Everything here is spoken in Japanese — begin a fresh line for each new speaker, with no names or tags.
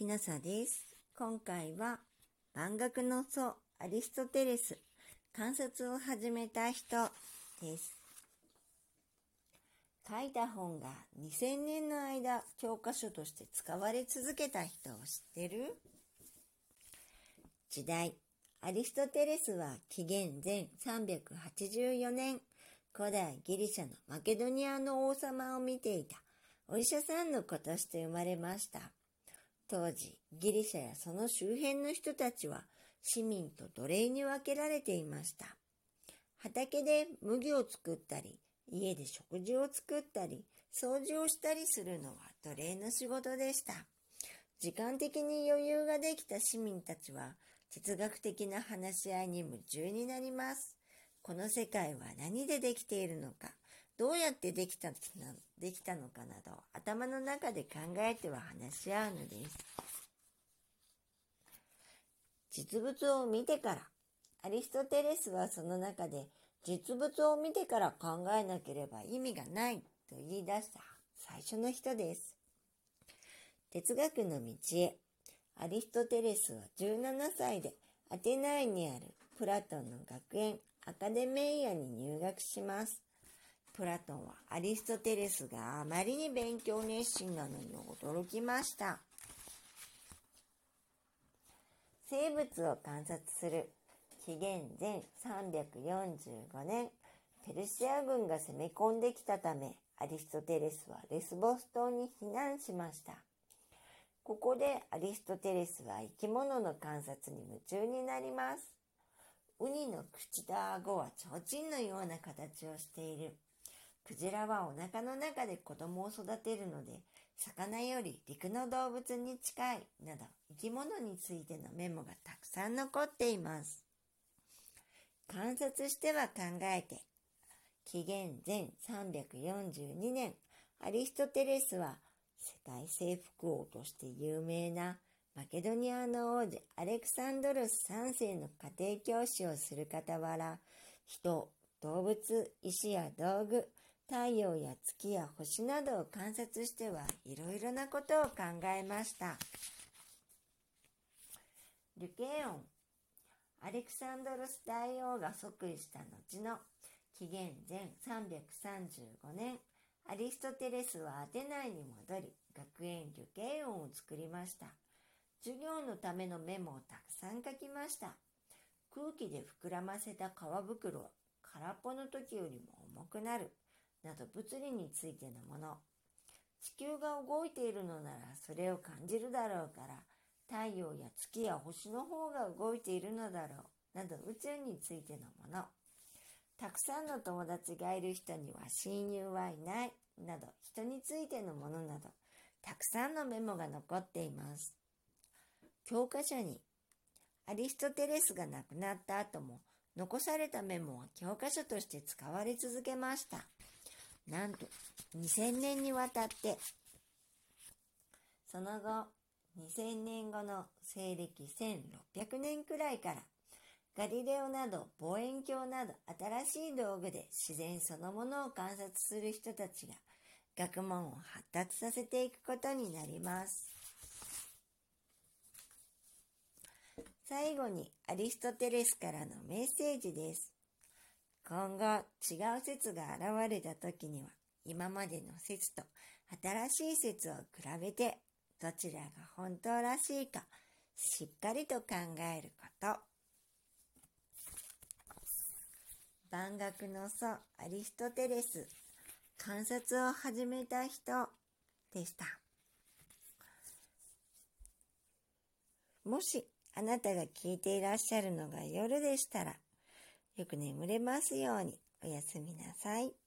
きなさです。今回は万学の祖アリストテレス観察を始めた人です。書いた本が2000年の間教科書として使われ続けた人を知ってる？時代アリストテレスは紀元前384年古代ギリシャのマケドニアの王様を見ていたお医者さんの子として生まれました。当時、ギリシャやその周辺の人たちは市民と奴隷に分けられていました。畑で麦を作ったり、家で食事を作ったり、掃除をしたりするのは奴隷の仕事でした。時間的に余裕ができた市民たちは哲学的な話し合いに夢中になります。この世界は何でできているのか、どうやってできたできたのかなど頭の中で考えては話し合うのです。実物を見てから、アリストテレスはその中で実物を見てから考えなければ意味がないと言い出した最初の人です。哲学の道へ、アリストテレスは17歳でアテナイにあるプラトンの学園アカデメイアに入学します。プラトンはアリストテレスがあまりに勉強熱心なのに驚きました。生物を観察する紀元前345年、ペルシア軍が攻め込んできたため、アリストテレスはレスボス島に避難しました。ここでアリストテレスは生き物の観察に夢中になります。ウニの口と顎は提灯のような形をしている。クジラはお腹の中で子供を育てるので、魚より陸の動物に近いなど生き物についてのメモがたくさん残っています。観察しては考えて、紀元前342年、アリストテレスは世界征服王として有名なマケドニアの王子アレクサンドロス3世の家庭教師をする傍ら、人、動物、石や道具、太陽や月や星などを観察してはいろいろなことを考えました。リュケオン、アレクサンドロス大王が即位した後の紀元前335年、アリストテレスはアテナイに戻り、学園リュケオンを作りました。授業のためのメモをたくさん書きました。空気で膨らませた皮袋は空っぽの時よりも重くなる。など物理についてのもの。地球が動いているのならそれを感じるだろうから、太陽や月や星の方が動いているのだろう。など宇宙についてのもの。たくさんの友達がいる人には親友はいない。など人についてのものなど、たくさんのメモが残っています。教科書にアリストテレスが亡くなった後も残されたメモは教科書として使われ続けました。なんと2000年にわたって、その後、2000年後の西暦1600年くらいから、ガリレオなど望遠鏡など新しい道具で自然そのものを観察する人たちが学問を発達させていくことになります。最後にアリストテレスからのメッセージです。今後違う説が現れた時には今までの説と新しい説を比べてどちらが本当らしいかしっかりと考えること。万学の祖アリストテレス観察を始めた人でした。もしあなたが聞いていらっしゃるのが夜でしたらよく眠れますようにおやすみなさい。